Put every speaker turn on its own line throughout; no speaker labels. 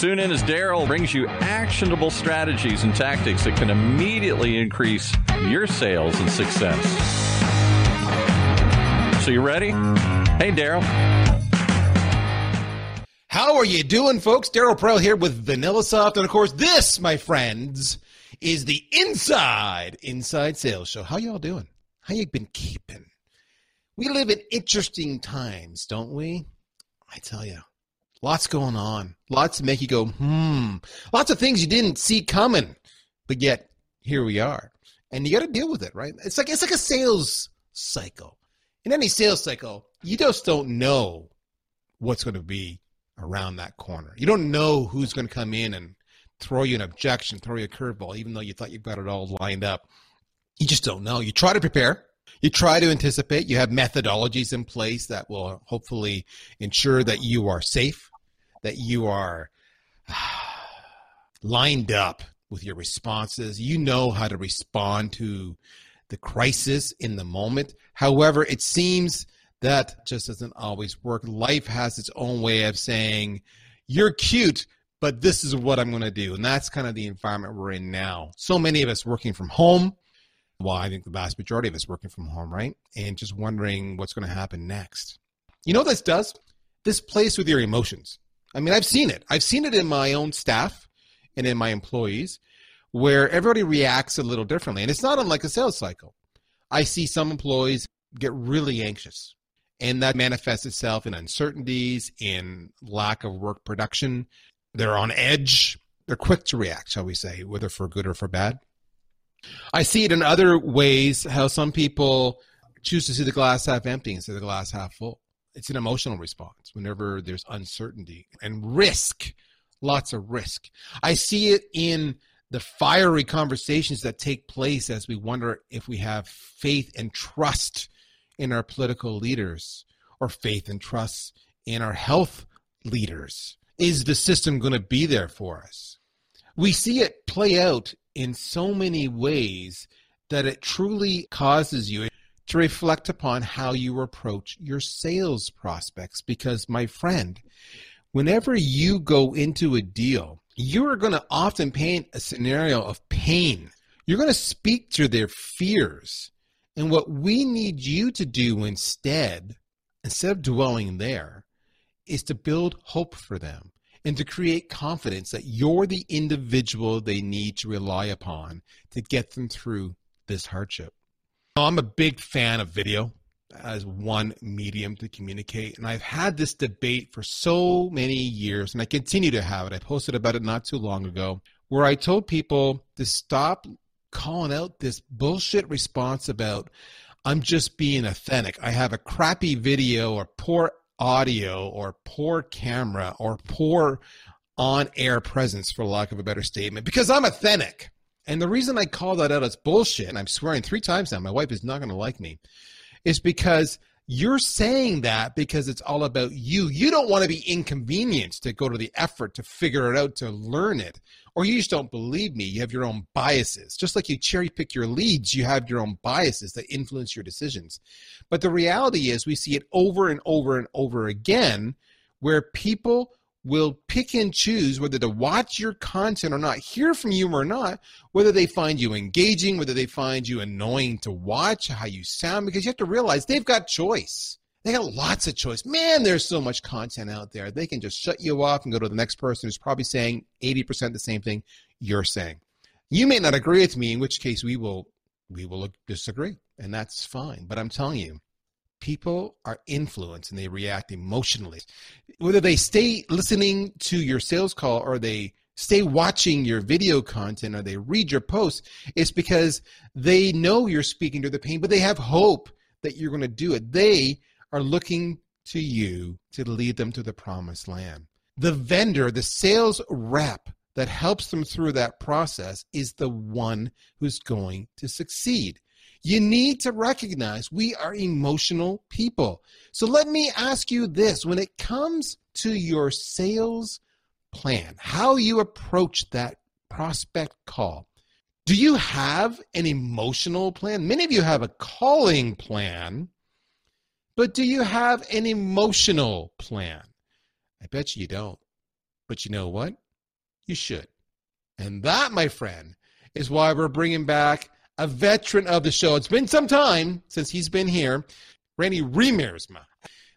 Tune in as Darryl brings you actionable strategies and tactics that can immediately increase your sales and success. So, you ready? Hey, Darryl.
How are you doing, folks? Darryl Praill here with VanillaSoft. And of course, this, my friends, is the Inside Inside Sales Show. How y'all doing? How you been keeping? We live in interesting times, don't we? I tell you. Lots going on. Lots to make you go, hmm. Lots of things you didn't see coming, but yet here we are. And you got to deal with it, right? It's like it's like a sales cycle. In any sales cycle, you just don't know what's going to be around that corner. You don't know who's going to come in and throw you an objection, throw you a curveball, even though you thought you've got it all lined up. You just don't know. You try to prepare. You try to anticipate. You have methodologies in place that will hopefully ensure that you are safe that you are lined up with your responses. You know how to respond to the crisis in the moment. However, it seems that just doesn't always work. Life has its own way of saying, you're cute, but this is what I'm going to do. And that's kind of the environment we're in now. So many of us working from home. Well, I think the vast majority of us working from home, right? And just wondering what's going to happen next. You know what this does? This plays with your emotions. I mean, I've seen it. I've seen it in my own staff and in my employees where everybody reacts a little differently. And it's not unlike a sales cycle. I see some employees get really anxious, and that manifests itself in uncertainties, in lack of work production. They're on edge. They're quick to react, shall we say, whether for good or for bad. I see it in other ways how some people choose to see the glass half empty instead of the glass half full it's an emotional response whenever there's uncertainty and risk lots of risk. I see it in the fiery conversations that take place as we wonder if we have faith and trust in our political leaders or faith and trust in our health leaders. Is the system going to be there for us? We see it play out in so many ways that it truly causes you to reflect upon how you approach your sales prospects. Because, my friend, whenever you go into a deal, you are going to often paint a scenario of pain. You're going to speak to their fears. And what we need you to do instead, instead of dwelling there, is to build hope for them and to create confidence that you're the individual they need to rely upon to get them through this hardship. I'm a big fan of video as one medium to communicate. And I've had this debate for so many years, and I continue to have it. I posted about it not too long ago, where I told people to stop calling out this bullshit response about, I'm just being authentic. I have a crappy video or poor audio or poor camera or poor on air presence, for lack of a better statement, because I'm authentic. And the reason I call that out as bullshit, and I'm swearing three times now, my wife is not going to like me, is because you're saying that because it's all about you. You don't want to be inconvenienced to go to the effort to figure it out, to learn it. Or you just don't believe me. You have your own biases. Just like you cherry pick your leads, you have your own biases that influence your decisions. But the reality is, we see it over and over and over again where people will pick and choose whether to watch your content or not, hear from you or not, whether they find you engaging, whether they find you annoying to watch, how you sound, because you have to realize they've got choice. They got lots of choice. Man, there's so much content out there. They can just shut you off and go to the next person who's probably saying 80% the same thing you're saying. You may not agree with me, in which case we will we will disagree, and that's fine. But I'm telling you, people are influenced and they react emotionally. Whether they stay listening to your sales call or they stay watching your video content or they read your posts, it's because they know you're speaking to the pain, but they have hope that you're going to do it. They are looking to you to lead them to the promised land. The vendor, the sales rep, that helps them through that process is the one who's going to succeed. You need to recognize we are emotional people. So let me ask you this when it comes to your sales plan, how you approach that prospect call, do you have an emotional plan? Many of you have a calling plan, but do you have an emotional plan? I bet you don't. But you know what? You should. And that, my friend, is why we're bringing back a veteran of the show. It's been some time since he's been here, Randy Riemersma.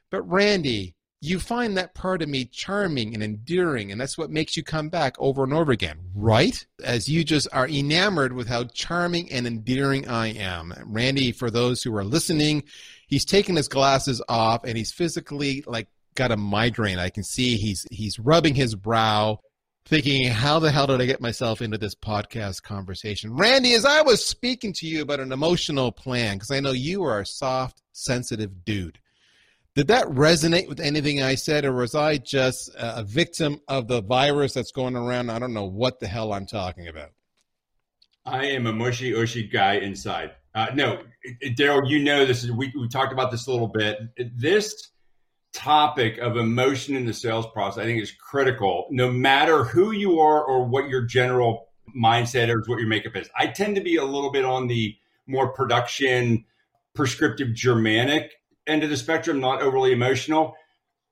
But Randy, you find that part of me charming and endearing, and that's what makes you come back over and over again, right? As you just are enamored with how charming and endearing I am. Randy, for those who are listening, he's taken his glasses off and he's physically like got a migraine. I can see he's he's rubbing his brow thinking, how the hell did I get myself into this podcast conversation? Randy, as I was speaking to you about an emotional plan, because I know you are a soft, sensitive dude, did that resonate with anything I said, or was I just a victim of the virus that's going around? I don't know what the hell I'm talking about.
I am a mushy, ushy guy inside. Uh, no, Darryl, you know this is, we, we talked about this a little bit. This topic of emotion in the sales process, I think is critical, no matter who you are or what your general mindset or what your makeup is. I tend to be a little bit on the more production, prescriptive Germanic end of the spectrum, not overly emotional.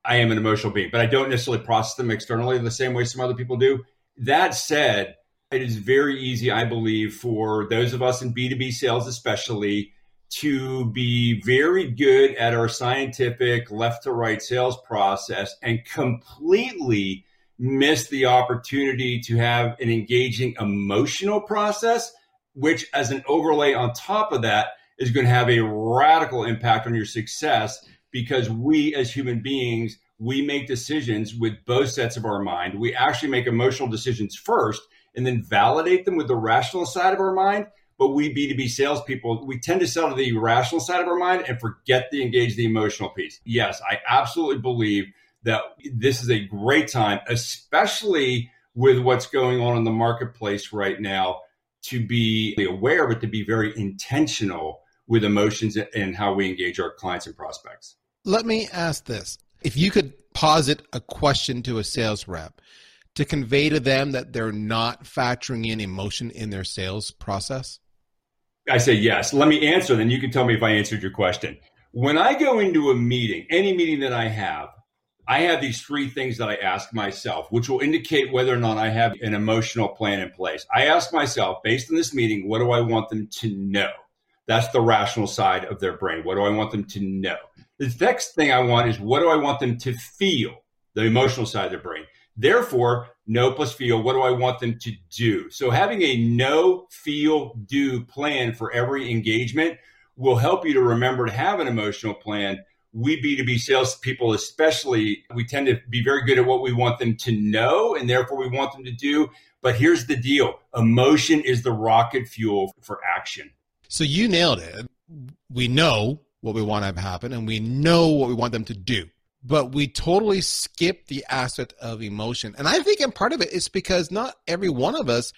I am an emotional being, but I don't necessarily process them externally the same way some other people do. That said, it is very easy, I believe, for those of us in B2B sales, especially, to be very good at our scientific left to right sales process and completely miss the opportunity to have an engaging emotional process, which, as an overlay on top of that, is going to have a radical impact on your success because we, as human beings, we make decisions with both sets of our mind. We actually make emotional decisions first and then validate them with the rational side of our mind but we B2B salespeople, we tend to sell to the rational side of our mind and forget to engage the emotional piece. Yes, I absolutely believe that this is a great time, especially with what's going on in the marketplace right now, to be aware, but to be very intentional with emotions and how we engage our clients and prospects.
Let me ask this. If you could posit a question to a sales rep to convey to them that they're not factoring in emotion in their sales process?
I say yes. Let me answer, then you can tell me if I answered your question. When I go into a meeting, any meeting that I have, I have these three things that I ask myself, which will indicate whether or not I have an emotional plan in place. I ask myself, based on this meeting, what do I want them to know? That's the rational side of their brain. What do I want them to know? The next thing I want is what do I want them to feel? The emotional side of their brain. Therefore, know plus feel, what do I want them to do? So having a know, feel, do plan for every engagement will help you to remember to have an emotional plan. We B2B salespeople, especially, we tend to be very good at what we want them to know and therefore we want them to do. But here's the deal emotion is the rocket fuel for action.
So you nailed it. We know what we want to happen and we know what we want them to do but we totally skip the aspect of emotion. And I think in part of it is because not every one of us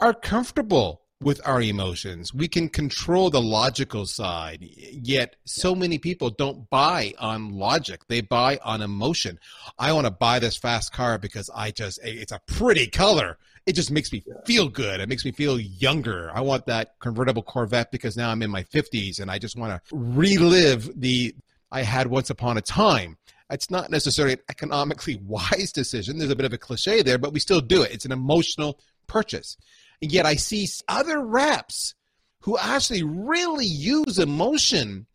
are comfortable with our emotions. We can control the logical side, yet so many people don't buy on logic. They buy on emotion. I want to buy this fast car because I just, it's a pretty color. It just makes me feel good. It makes me feel younger. I want that convertible Corvette because now I'm in my 50s and I just want to relive the I had once upon a time. It's not necessarily an economically wise decision. There's a bit of a cliche there, but we still do it. It's an emotional purchase. And yet I see other reps who actually really use emotion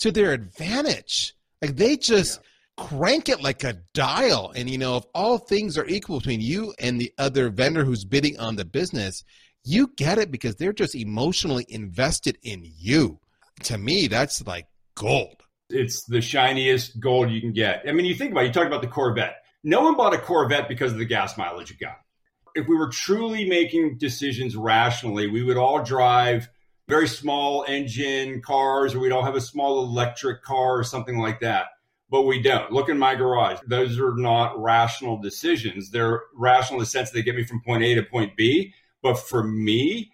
to their advantage. Like they just yeah. crank it like a dial. And you know, if all things are equal between you and the other vendor who's bidding on the business, you get it because they're just emotionally invested in you. To me, that's like gold
it's the shiniest gold you can get. I mean, you think about it, you talk about the Corvette. No one bought a Corvette because of the gas mileage it got. If we were truly making decisions rationally, we would all drive very small engine cars or we'd all have a small electric car or something like that. but we don't. Look in my garage. Those are not rational decisions. They're rational in the sense that they get me from point A to point B. But for me,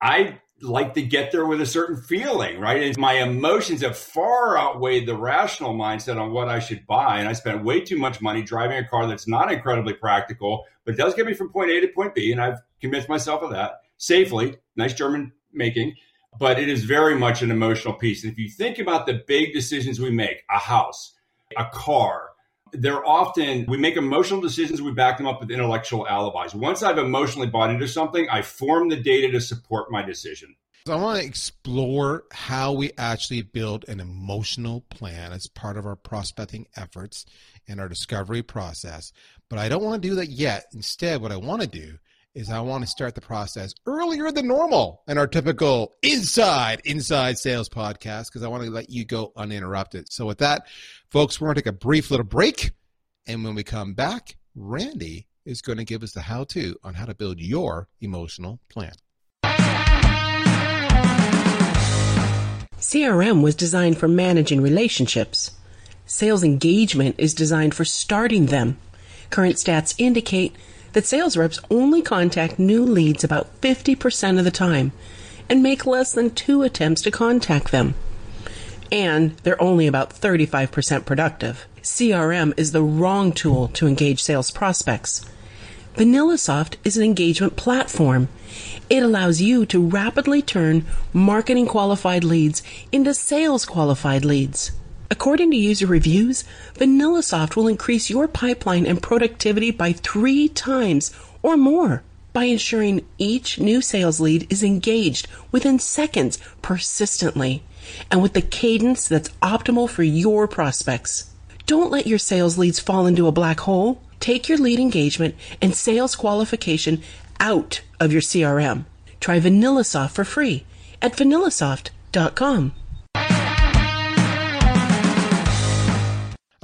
I like to get there with a certain feeling, right? And my emotions have far outweighed the rational mindset on what I should buy. And I spent way too much money driving a car that's not incredibly practical, but does get me from point A to point B. And I've convinced myself of that safely. Nice German making. But it is very much an emotional piece. And if you think about the big decisions we make, a house, a car, they're often we make emotional decisions we back them up with intellectual alibis. Once i've emotionally bought into something i form the data to support my decision.
So i want to explore how we actually build an emotional plan as part of our prospecting efforts and our discovery process but i don't want to do that yet. Instead what i want to do is I want to start the process earlier than normal in our typical inside inside sales podcast because I want to let you go uninterrupted. So with that, folks, we're going to take a brief little break, and when we come back, Randy is going to give us the how-to on how to build your emotional plan.
CRM was designed for managing relationships. Sales engagement is designed for starting them. Current stats indicate that sales reps only contact new leads about 50% of the time and make less than two attempts to contact them. And they're only about 35% productive. CRM is the wrong tool to engage sales prospects. VanillaSoft is an engagement platform. It allows you to rapidly turn marketing qualified leads into sales qualified leads. According to user reviews, VanillaSoft will increase your pipeline and productivity by three times or more by ensuring each new sales lead is engaged within seconds persistently and with the cadence that's optimal for your prospects. Don't let your sales leads fall into a black hole. Take your lead engagement and sales qualification out of your CRM. Try VanillaSoft for free at vanillasoft.com.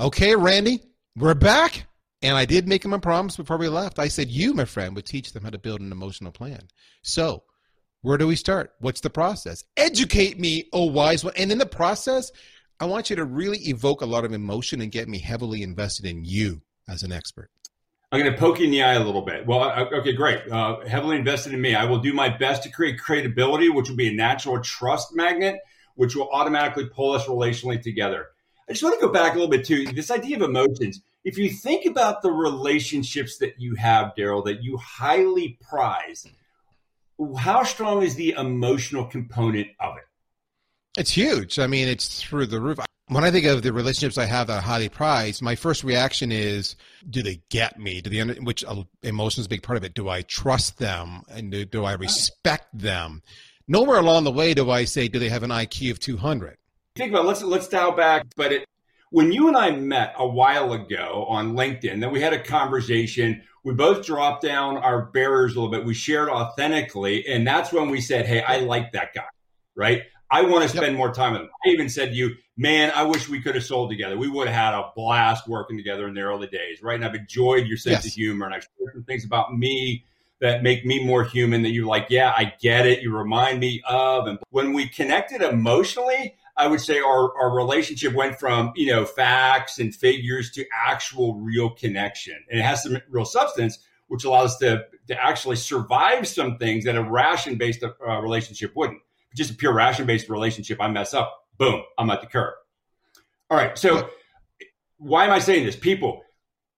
Okay, Randy, we're back. And I did make him a promise before we left. I said, You, my friend, would teach them how to build an emotional plan. So, where do we start? What's the process? Educate me, oh wise one. And in the process, I want you to really evoke a lot of emotion and get me heavily invested in you as an expert.
I'm going to poke you in the eye a little bit. Well, okay, great. Uh, heavily invested in me. I will do my best to create credibility, which will be a natural trust magnet, which will automatically pull us relationally together. I just want to go back a little bit to this idea of emotions. If you think about the relationships that you have, Darryl, that you highly prize, how strong is the emotional component of it?
It's huge. I mean, it's through the roof. When I think of the relationships I have that I highly prize, my first reaction is, do they get me? Do they, which uh, emotion is a big part of it. Do I trust them? And do, do I respect them? Nowhere along the way do I say, do they have an IQ of 200?
Think about it, let's let's dial back. But it, when you and I met a while ago on LinkedIn, then we had a conversation. We both dropped down our barriers a little bit. We shared authentically, and that's when we said, "Hey, I like that guy." Right? I want to spend yep. more time with him. I even said to you, man, I wish we could have sold together. We would have had a blast working together in the early days, right? And I've enjoyed your sense yes. of humor, and I've shared some things about me that make me more human that you're like, yeah, I get it. You remind me of. And when we connected emotionally, I would say our, our relationship went from, you know, facts and figures to actual real connection. And it has some real substance, which allows us to, to actually survive some things that a ration based uh, relationship wouldn't. Just a pure ration based relationship, I mess up, boom, I'm at the curb. All right. So why am I saying this? People,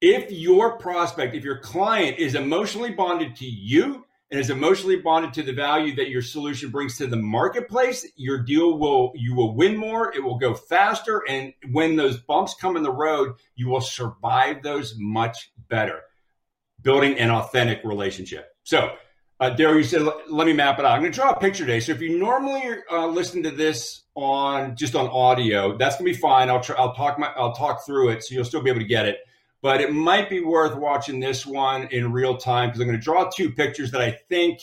if your prospect, if your client is emotionally bonded to you, and is emotionally bonded to the value that your solution brings to the marketplace, your deal will you will win more, it will go faster, and when those bumps come in the road, you will survive those much better. Building an authentic relationship. So, uh, Darryl, you said let me map it out. I'm going to draw a picture today. So, if you normally uh, listen to this on just on audio, that's going to be fine. I'll try, I'll talk my I'll talk through it, so you'll still be able to get it but it might be worth watching this one in real time because I'm going to draw two pictures that I think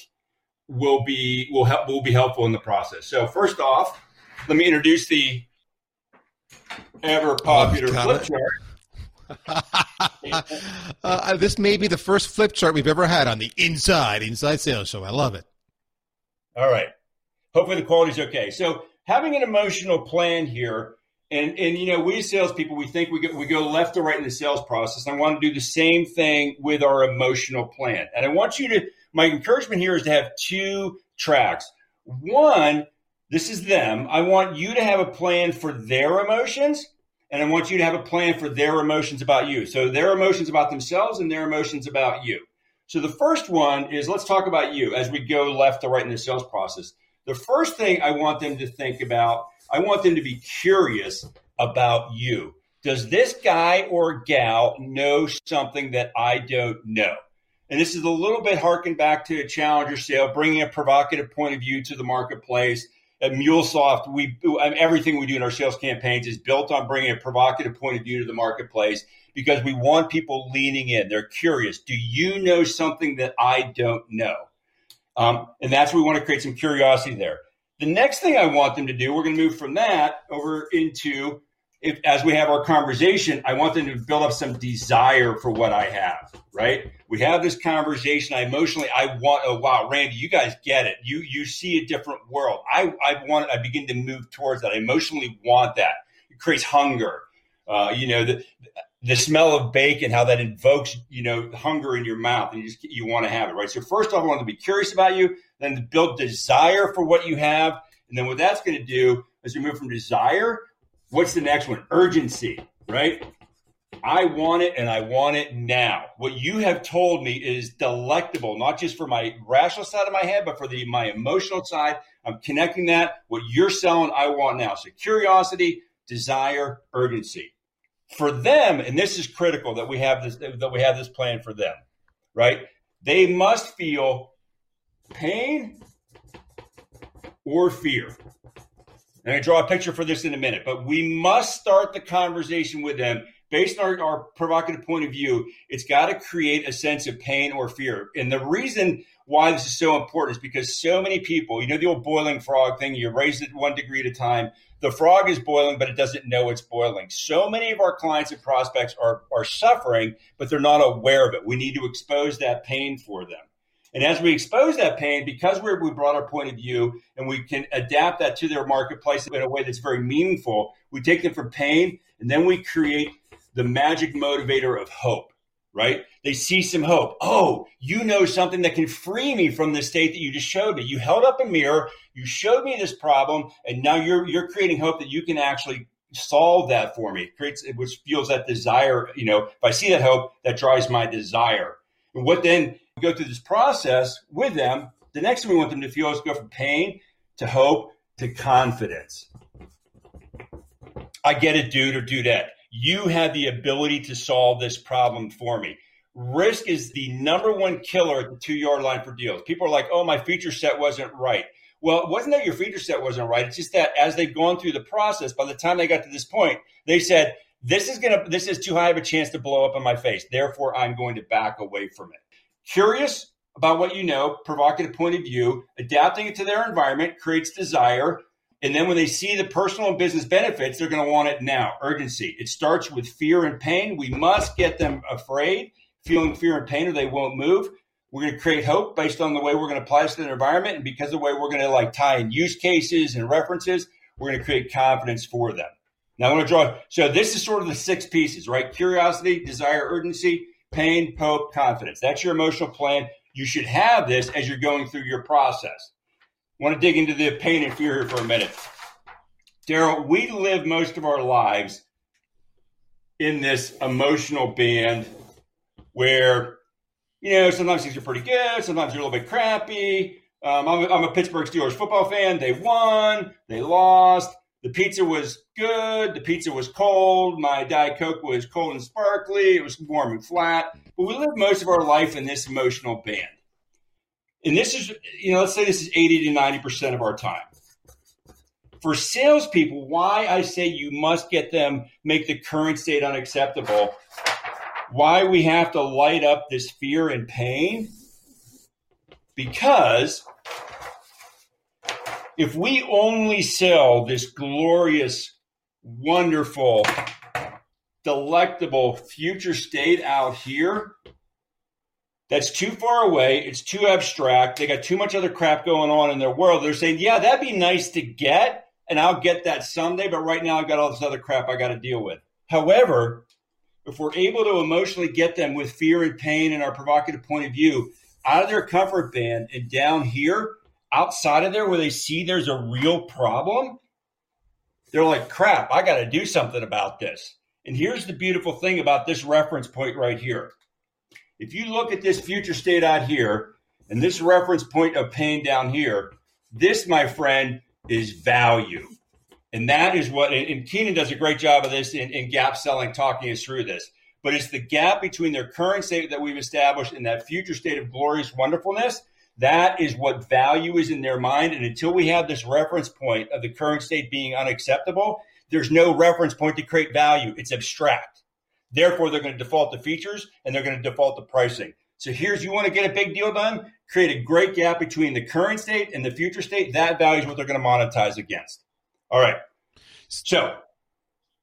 will be will help will be helpful in the process. So first off, let me introduce the ever popular flip chart.
uh, this may be the first flip chart we've ever had on the Inside Inside Sales Show. I love it.
All right. Hopefully the quality's okay. So having an emotional plan here And and you know, we salespeople, we think we go, we go left to right in the sales process. I want to do the same thing with our emotional plan. And I want you to. My encouragement here is to have two tracks. One, this is them. I want you to have a plan for their emotions, and I want you to have a plan for their emotions about you. So their emotions about themselves and their emotions about you. So the first one is let's talk about you as we go left to right in the sales process. The first thing I want them to think about, I want them to be curious about you. Does this guy or gal know something that I don't know? And this is a little bit harken back to a challenger sale, bringing a provocative point of view to the marketplace. At MuleSoft, we everything we do in our sales campaigns is built on bringing a provocative point of view to the marketplace because we want people leaning in. They're curious. Do you know something that I don't know? Um, and that's we want to create some curiosity there. The next thing I want them to do, we're going to move from that over into if, as we have our conversation, I want them to build up some desire for what I have, right? We have this conversation. I emotionally, I want, oh, wow, Randy, you guys get it. You, you see a different world. I, I want, I begin to move towards that. I emotionally want that. It creates hunger. Uh, you know, the, the smell of bacon, how that invokes, you know, hunger in your mouth, and you just you want to have it, right? So first off, I want to be curious about you, then to build desire for what you have, and then what that's going to do is we move from desire, what's the next one? Urgency, right? I want it and I want it now. What you have told me is delectable, not just for my rational side of my head, but for the my emotional side. I'm connecting that. What you're selling, I want now. So curiosity, desire, urgency for them, and this is critical that we have this that we have this plan for them, right? They must feel pain or fear. And I draw a picture for this in a minute, but we must start the conversation with them based on our, our provocative point of view. It's got to create a sense of pain or fear. And the reason why this is so important is because so many people, you know, the old boiling frog thing, you raise it one degree at a time the frog is boiling, but it doesn't know it's boiling. So many of our clients and prospects are, are suffering, but they're not aware of it. We need to expose that pain for them. And as we expose that pain, because we we brought our point of view and we can adapt that to their marketplace in a way that's very meaningful, we take them from pain and then we create the magic motivator of hope right? They see some hope. Oh, you know something that can free me from the state that you just showed me. You held up a mirror, you showed me this problem, and now you're you're creating hope that you can actually solve that for me. It creates which fuels that desire. You know, if I see that hope, that drives my desire. And what then we go through this process with them. The next thing we want them to feel is go from pain to hope to confidence. I get it, dude or dudette you have the ability to solve this problem for me. Risk is the number one killer at the two yard line for deals. People are like, oh, my feature set wasn't right. Well, it wasn't that your feature set wasn't right. It's just that as they've gone through the process, by the time they got to this point, they said, this is gonna this is too high of a chance to blow up in my face. Therefore, I'm going to back away from it. Curious about what you know, provocative point of view, adapting it to their environment creates desire, and then when they see the personal and business benefits, they're going to want it now. Urgency. It starts with fear and pain. We must get them afraid, feeling fear and pain, or they won't move. We're going to create hope based on the way we're going to apply this to the environment, and because of the way we're going to like tie in use cases and references, we're going to create confidence for them. Now I want to draw. So this is sort of the six pieces, right? Curiosity, desire, urgency, pain, hope, confidence. That's your emotional plan. You should have this as you're going through your process. Want to dig into the pain and fear here for a minute. Darryl, we live most of our lives in this emotional band where, you know, sometimes things are pretty good, sometimes you're a little bit crappy. Um, I'm, a, I'm a Pittsburgh Steelers football fan. They won, they lost. The pizza was good. The pizza was cold. My Diet Coke was cold and sparkly. It was warm and flat. But we live most of our life in this emotional band and this is, you know, let's say this is 80 to 90% of our time. For salespeople, why I say you must get them, make the current state unacceptable, why we have to light up this fear and pain, because if we only sell this glorious, wonderful, delectable future state out here, that's too far away. It's too abstract. They got too much other crap going on in their world. They're saying, yeah, that'd be nice to get, and I'll get that someday, but right now I've got all this other crap I got to deal with. However, if we're able to emotionally get them with fear and pain and our provocative point of view out of their comfort band and down here, outside of there where they see there's a real problem, they're like, crap, I got to do something about this. And here's the beautiful thing about this reference point right here. If you look at this future state out here and this reference point of pain down here, this, my friend, is value. And that is what, and Keenan does a great job of this in, in gap selling, talking us through this. But it's the gap between their current state that we've established and that future state of glorious wonderfulness. That is what value is in their mind. And until we have this reference point of the current state being unacceptable, there's no reference point to create value. It's abstract. Therefore, they're going to default to features and they're going to default to pricing. So here's you want to get a big deal done, create a great gap between the current state and the future state. That value is what they're going to monetize against. All right. So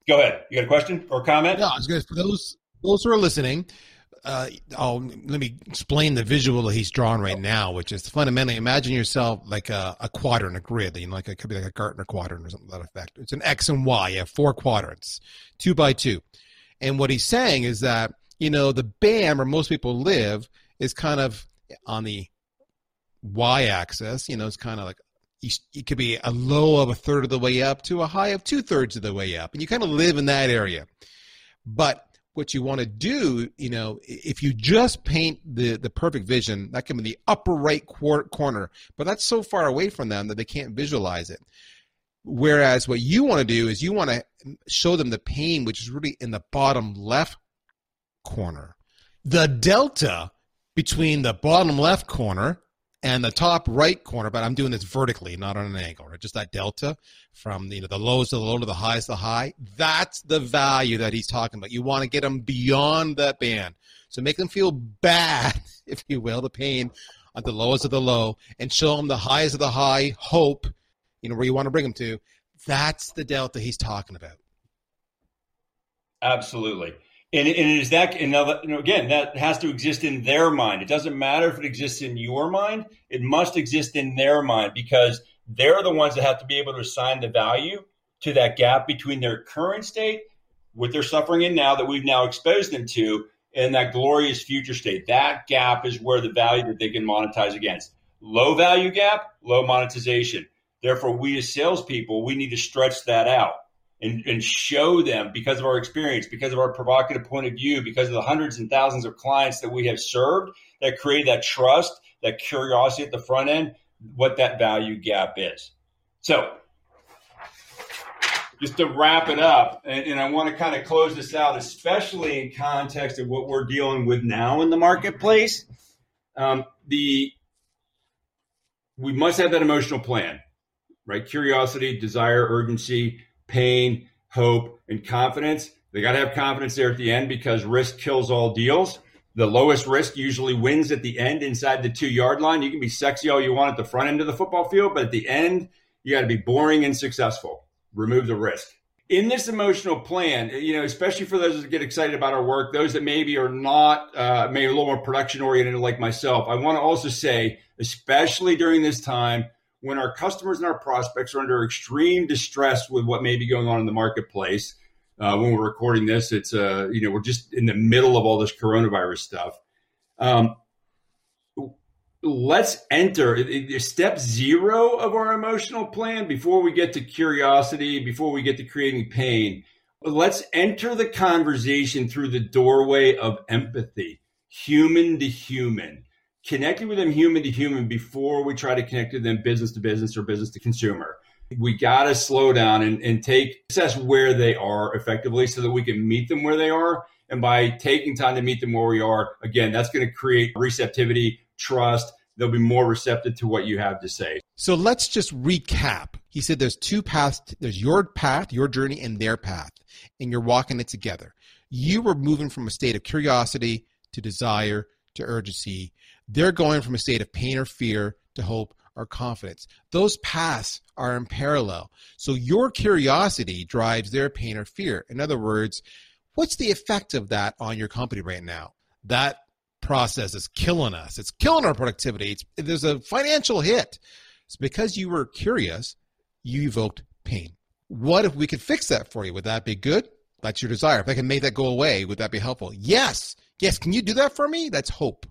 go ahead. You got a question or a comment?
No, I was going to, for those those who are listening, uh, I'll let me explain the visual that he's drawn right now, which is fundamentally imagine yourself like a, a quadrant, a grid, you know, like it could be like a Gartner quadrant or something to that effect. It's an X and Y. You have four quadrants, two by two. And what he's saying is that, you know, the BAM where most people live is kind of on the Y axis, you know, it's kind of like it could be a low of a third of the way up to a high of two thirds of the way up. And you kind of live in that area. But what you want to do, you know, if you just paint the, the perfect vision, that can be the upper right corner, but that's so far away from them that they can't visualize it. Whereas what you want to do is you want to show them the pain, which is really in the bottom left corner. The delta between the bottom left corner and the top right corner, but I'm doing this vertically, not on an angle, right? Just that delta from you know the lows to the low to the highs to the high. That's the value that he's talking about. You want to get them beyond that band. So make them feel bad, if you will, the pain at the lowest of the low, and show them the highs of the high, hope, you know, where you want to bring them to. That's the delta he's talking about.
Absolutely. And, and is that, now, you know, again, that has to exist in their mind. It doesn't matter if it exists in your mind; it must exist in their mind because they're the ones that have to be able to assign the value to that gap between their current state, what they're suffering in now, that we've now exposed them to, and that glorious future state. That gap is where the value that they can monetize against. Low value gap, low monetization. Therefore, we as salespeople, we need to stretch that out and, and show them because of our experience, because of our provocative point of view, because of the hundreds and thousands of clients that we have served that create that trust, that curiosity at the front end, what that value gap is. So, just to wrap it up, and, and I want to kind of close this out, especially in context of what we're dealing with now in the marketplace. Um, the we must have that emotional plan, right? Curiosity, desire, urgency pain, hope, and confidence. They got to have confidence there at the end because risk kills all deals. The lowest risk usually wins at the end inside the two yard line. You can be sexy all you want at the front end of the football field, but at the end, you got to be boring and successful. Remove the risk. In this emotional plan, you know, especially for those that get excited about our work, those that maybe are not, uh, maybe a little more production oriented like myself, I want to also say, especially during this time, when our customers and our prospects are under extreme distress with what may be going on in the marketplace. Uh, when we're recording this, it's uh, you know we're just in the middle of all this coronavirus stuff. Um, let's enter step zero of our emotional plan before we get to curiosity, before we get to creating pain. Let's enter the conversation through the doorway of empathy, human to human connecting with them human to human before we try to connect with them business to business or business to consumer. We got to slow down and, and take assess where they are effectively so that we can meet them where they are. And by taking time to meet them where we are, again, that's going to create receptivity, trust. They'll be more receptive to what you have to say.
So let's just recap. He said there's two paths. There's your path, your journey, and their path, and you're walking it together. You were moving from a state of curiosity to desire to urgency they're going from a state of pain or fear to hope or confidence. Those paths are in parallel. So your curiosity drives their pain or fear. In other words, what's the effect of that on your company right now? That process is killing us. It's killing our productivity. It's, there's a financial hit. It's because you were curious, you evoked pain pain. What if we could fix that for you? Would that be good? That's your desire. If I can make that go away, would that be helpful? Yes. Yes. Can you do that for me? That's hope.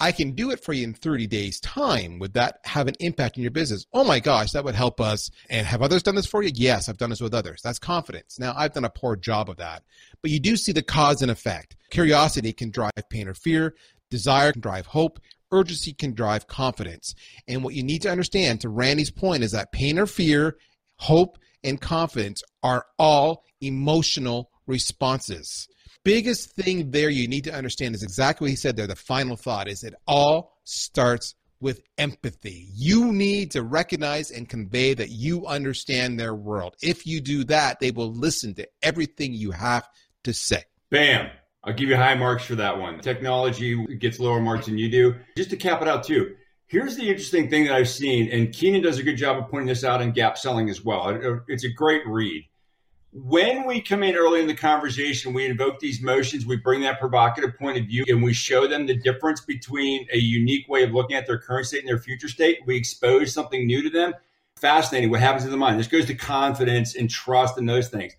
I can do it for you in 30 days time. Would that have an impact in your business? Oh my gosh, that would help us. And have others done this for you? Yes, I've done this with others. That's confidence. Now I've done a poor job of that, but you do see the cause and effect. Curiosity can drive pain or fear. Desire can drive hope. Urgency can drive confidence. And what you need to understand to Randy's point is that pain or fear, hope, and confidence are all emotional responses biggest thing there you need to understand is exactly what he said there. The final thought is it all starts with empathy. You need to recognize and convey that you understand their world. If you do that, they will listen to everything you have to say.
Bam. I'll give you high marks for that one. Technology gets lower marks than you do. Just to cap it out, too, here's the interesting thing that I've seen, and Keenan does a good job of pointing this out in Gap Selling as well. It's a great read when we come in early in the conversation, we invoke these motions, we bring that provocative point of view, and we show them the difference between a unique way of looking at their current state and their future state. We expose something new to them. Fascinating what happens in the mind. This goes to confidence and trust and those things.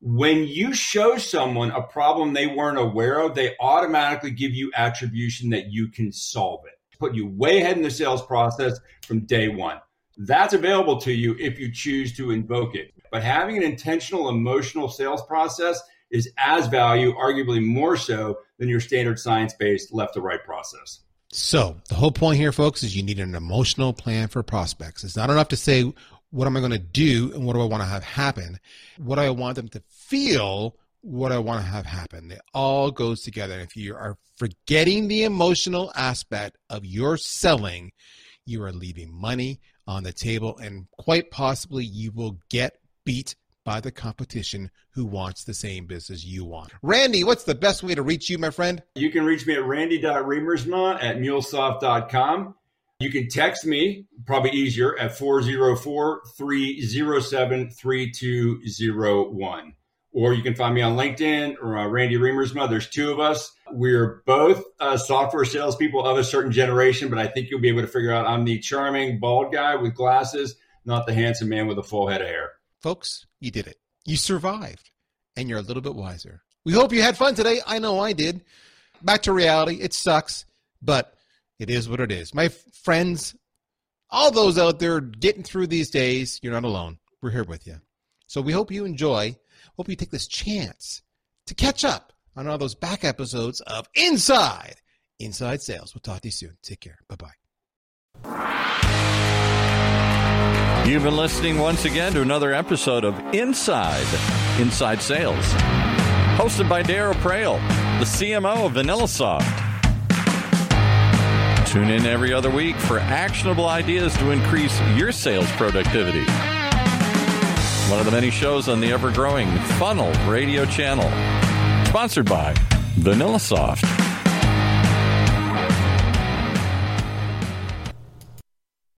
When you show someone a problem they weren't aware of, they automatically give you attribution that you can solve it, put you way ahead in the sales process from day one. That's available to you if you choose to invoke it. But having an intentional emotional sales process is as value, arguably more so than your standard science based left to right process.
So, the whole point here, folks, is you need an emotional plan for prospects. It's not enough to say, what am I going to do and what do I want to have happen? What do I want them to feel? What I want to have happen. It all goes together. And If you are forgetting the emotional aspect of your selling, you are leaving money on the table and quite possibly you will get beat by the competition who wants the same business you want. Randy, what's the best way to reach you, my friend?
You can reach me at randy.riemersma at mulesoft.com. You can text me, probably easier, at 404 307 3201. Or you can find me on LinkedIn or uh, Randy Riemersma. There's two of us. We're both uh, software salespeople of a certain generation, but I think you'll be able to figure out I'm the charming bald guy with glasses, not the handsome man with a full head of hair.
Folks, you did it. You survived, and you're a little bit wiser. We hope you had fun today. I know I did. Back to reality. It sucks, but it is what it is. My friends, all those out there getting through these days, you're not alone. We're here with you. So we hope you enjoy. Hope you take this chance to catch up on all those back episodes of Inside Inside Sales. We'll talk to you soon. Take care. Bye bye.
You've been listening once again to another episode of Inside Inside Sales, hosted by Darryl Praill, the CMO of VanillaSoft. Tune in every other week for actionable ideas to increase your sales productivity. One of the many shows on the ever growing Funnel radio channel, sponsored by VanillaSoft.